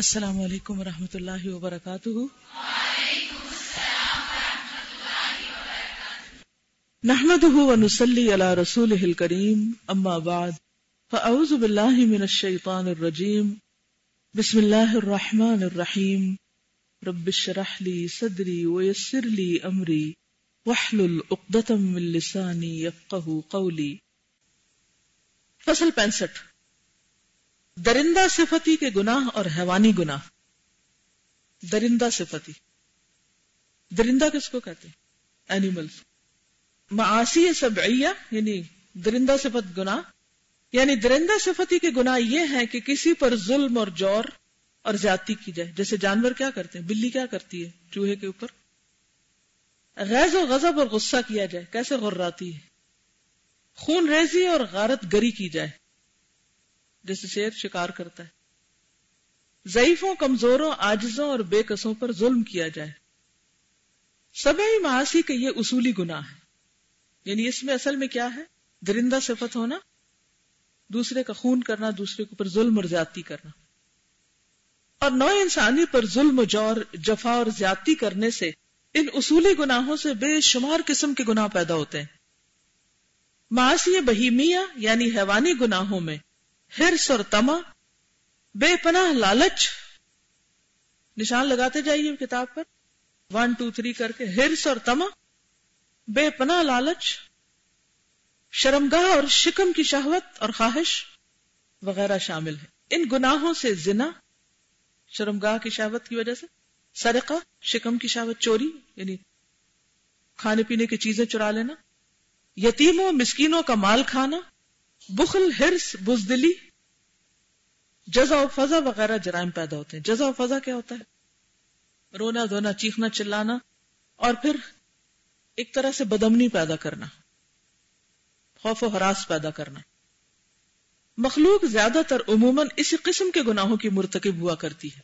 السلام علیکم ورحمۃ اللہ وبرکاتہ۔ نحمده ونصلي على رسوله الكريم اما بعد، فاعوذ بالله من الشيطان الرجيم بسم الله الرحمن الرحيم رب اشرح لي صدري ويسر لي امري واحلل عقدة من لساني يفقهوا قولي فصل 65 درندہ صفتی کے گناہ اور حیوانی گناہ۔ درندہ صفتی۔ درندہ کس کو کہتے ہیں؟ اینیملز معاصی سبعیہ یعنی درندہ صفت گناہ۔ یعنی درندہ صفتی کے گناہ یہ ہے کہ کسی پر ظلم اور جور اور زیادتی کی جائے۔ جیسے جانور کیا کرتے ہیں؟ بلی کیا کرتی ہے؟ چوہے کے اوپر۔ غیظ و غضب اور غصہ کیا جائے۔ کیسے غراتی ہے؟ خون ریزی اور غارت گری کی جائے۔ جیسے شیر شکار کرتا ہے۔ ضعیفوں، کمزوروں آجزوں اور بے قصوں پر ظلم کیا جائے۔ سب معاشی کے یہ اصولی گناہ ہے۔ یعنی اس میں اصل میں کیا ہے؟ درندہ صفت ہونا، دوسرے کا خون کرنا، دوسرے کے اوپر ظلم اور زیادتی کرنا۔ اور نو انسانی پر ظلم و جور، جفا اور زیادتی کرنے سے ان اصولی گناہوں سے بے شمار قسم کے گناہ پیدا ہوتے ہیں۔ معاشی بہیمیہ یعنی حیوانی گناہوں میں ہرس اور تما، بے پناہ لالچ۔ نشان لگاتے جائیے کتاب پر۔ ون ٹو تھری کر کے ہرس اور تما، بے پناہ لالچ۔ شرمگاہ اور شکم کی شہوت اور خواہش وغیرہ شامل ہے ان گناہوں سے زنا، شرمگاہ کی شہوت کی وجہ سے، سرقہ، شکم کی شہوت، چوری یعنی کھانے پینے کی چیزیں چرا لینا، یتیموں، مسکینوں کا مال کھانا۔ بخل ہرس بزدلی، جزا و فضا وغیرہ جرائم پیدا ہوتے ہیں۔ جزا و فضا کیا ہوتا ہے؟ رونا، دھونا، چیخنا، چلانا اور پھر ایک طرح سے بدمنی پیدا کرنا، خوف و حراس پیدا کرنا۔ مخلوق زیادہ تر عموماً اسی قسم کے گناہوں کی مرتکب ہوا کرتی ہے۔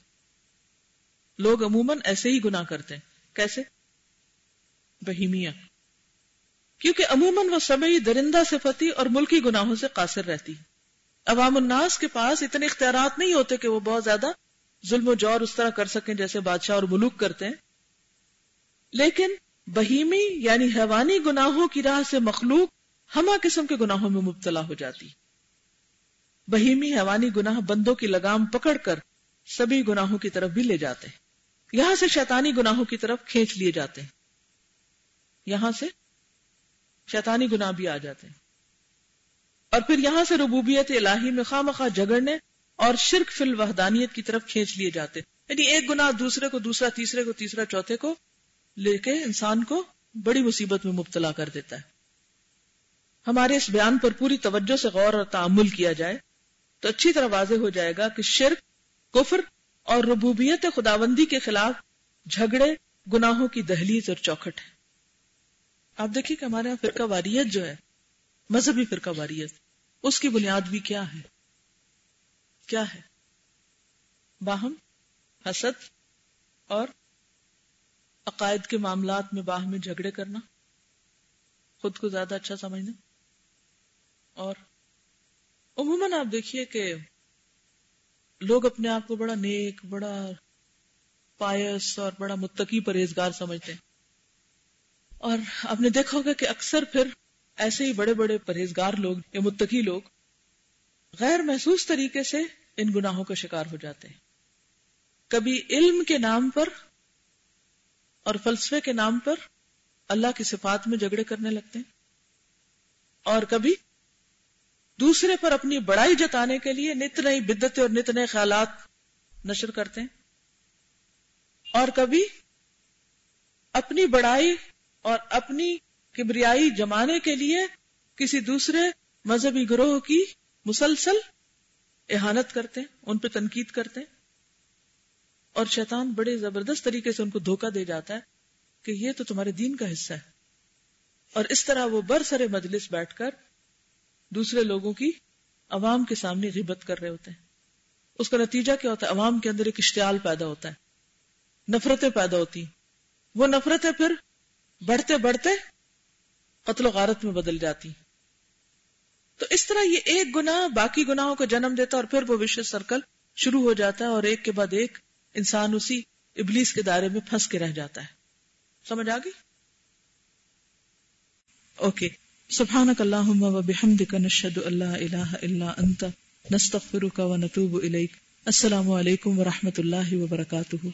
لوگ عموماً ایسے ہی گناہ کرتے ہیں۔ کیسے؟ بہیمیا۔ کیونکہ عموماً وہ سبھی درندہ صفتی اور ملکی گناہوں سے قاصر رہتی ہے عوام الناس کے پاس اتنے اختیارات نہیں ہوتے کہ وہ بہت زیادہ ظلم و جور اس طرح کر سکیں جیسے بادشاہ اور ملوک کرتے ہیں۔ لیکن بہیمی یعنی حیوانی گناہوں کی راہ سے مخلوق ہما قسم کے گناہوں میں مبتلا ہو جاتی۔ بہیمی حیوانی گناہ بندوں کی لگام پکڑ کر سبھی گناہوں کی طرف بھی لے جاتے ہیں۔ یہاں سے شیطانی گناہوں کی طرف کھینچ لیے جاتے ہیں۔ یہاں سے شیطانی گناہ بھی آ جاتے ہیں۔ اور پھر یہاں سے ربوبیت الہی میں خواہ مخواہ جگڑنے اور شرک فل وحدانیت کی طرف کھینچ لیے جاتے یعنی ایک گنا دوسرے کو دوسرا، تیسرے کو تیسرا، چوتھے کو لے کے انسان کو بڑی مصیبت میں مبتلا کر دیتا ہے۔ ہمارے اس بیان پر پوری توجہ سے غور اور تعمل کیا جائے تو اچھی طرح واضح ہو جائے گا کہ شرک، کفر اور ربوبیت خداوندی کے خلاف جھگڑے، گناہوں کی دہلیز اور چوکھٹ ہے آپ دیکھیے کہ ہمارے یہاں فرقہ واریت جو ہے، مذہبی فرقہ واریت، اس کی بنیاد بھی کیا ہے؟ کیا ہے؟ باہم، حسد اور عقائد کے معاملات میں باہم میں جھگڑے کرنا، خود کو زیادہ اچھا سمجھنا، اور عموماً آپ دیکھیے کہ لوگ اپنے آپ کو بڑا نیک، بڑا پایس اور بڑا متقی پرہیزگار سمجھتے ہیں۔ اور آپ نے دیکھا ہوگا کہ اکثر پھر ایسے ہی بڑے بڑے پرہیزگار لوگ یا متقی لوگ غیر محسوس طریقے سے ان گناہوں کا شکار ہو جاتے ہیں۔ کبھی علم کے نام پر اور فلسفے کے نام پر اللہ کی صفات میں جھگڑے کرنے لگتے ہیں۔ اور کبھی دوسرے پر اپنی بڑائی جتانے کے لیے نت نئی بدت اور نت نئے خیالات نشر کرتے ہیں۔ اور کبھی اپنی بڑائی اور اپنی کبریائی جمانے کے لیے کسی دوسرے مذہبی گروہ کی مسلسل احانت کرتے ہیں، ان پہ تنقید کرتے ہیں۔ اور شیطان بڑے زبردست طریقے سے ان کو دھوکہ دے جاتا ہے کہ یہ تو تمہارے دین کا حصہ ہے۔ اور اس طرح وہ بر سر مجلس بیٹھ کر دوسرے لوگوں کی عوام کے سامنے غیبت کر رہے ہوتے ہیں۔ اس کا نتیجہ کیا ہوتا ہے؟ عوام کے اندر ایک اشتعال پیدا ہوتا ہے، نفرتیں پیدا ہوتی وہ نفرتیں پھر بڑھتے بڑھتے قتل و غارت میں بدل جاتی تو اس طرح یہ ایک گنا باقی گناہوں کو جنم دیتا اور پھر وہ وش سرکل شروع ہو جاتا ہے اور ایک کے بعد ایک انسان اسی ابلیس کے دائرے میں پھنس کے رہ جاتا ہے۔ سمجھ آ گئی اوکے۔ سبحانک اللہم و بحمدک نشہد اللہ الہ الا انت، نستغفرک و نتوب الیک۔ السلام علیکم ورحمۃ اللہ وبرکاتہ۔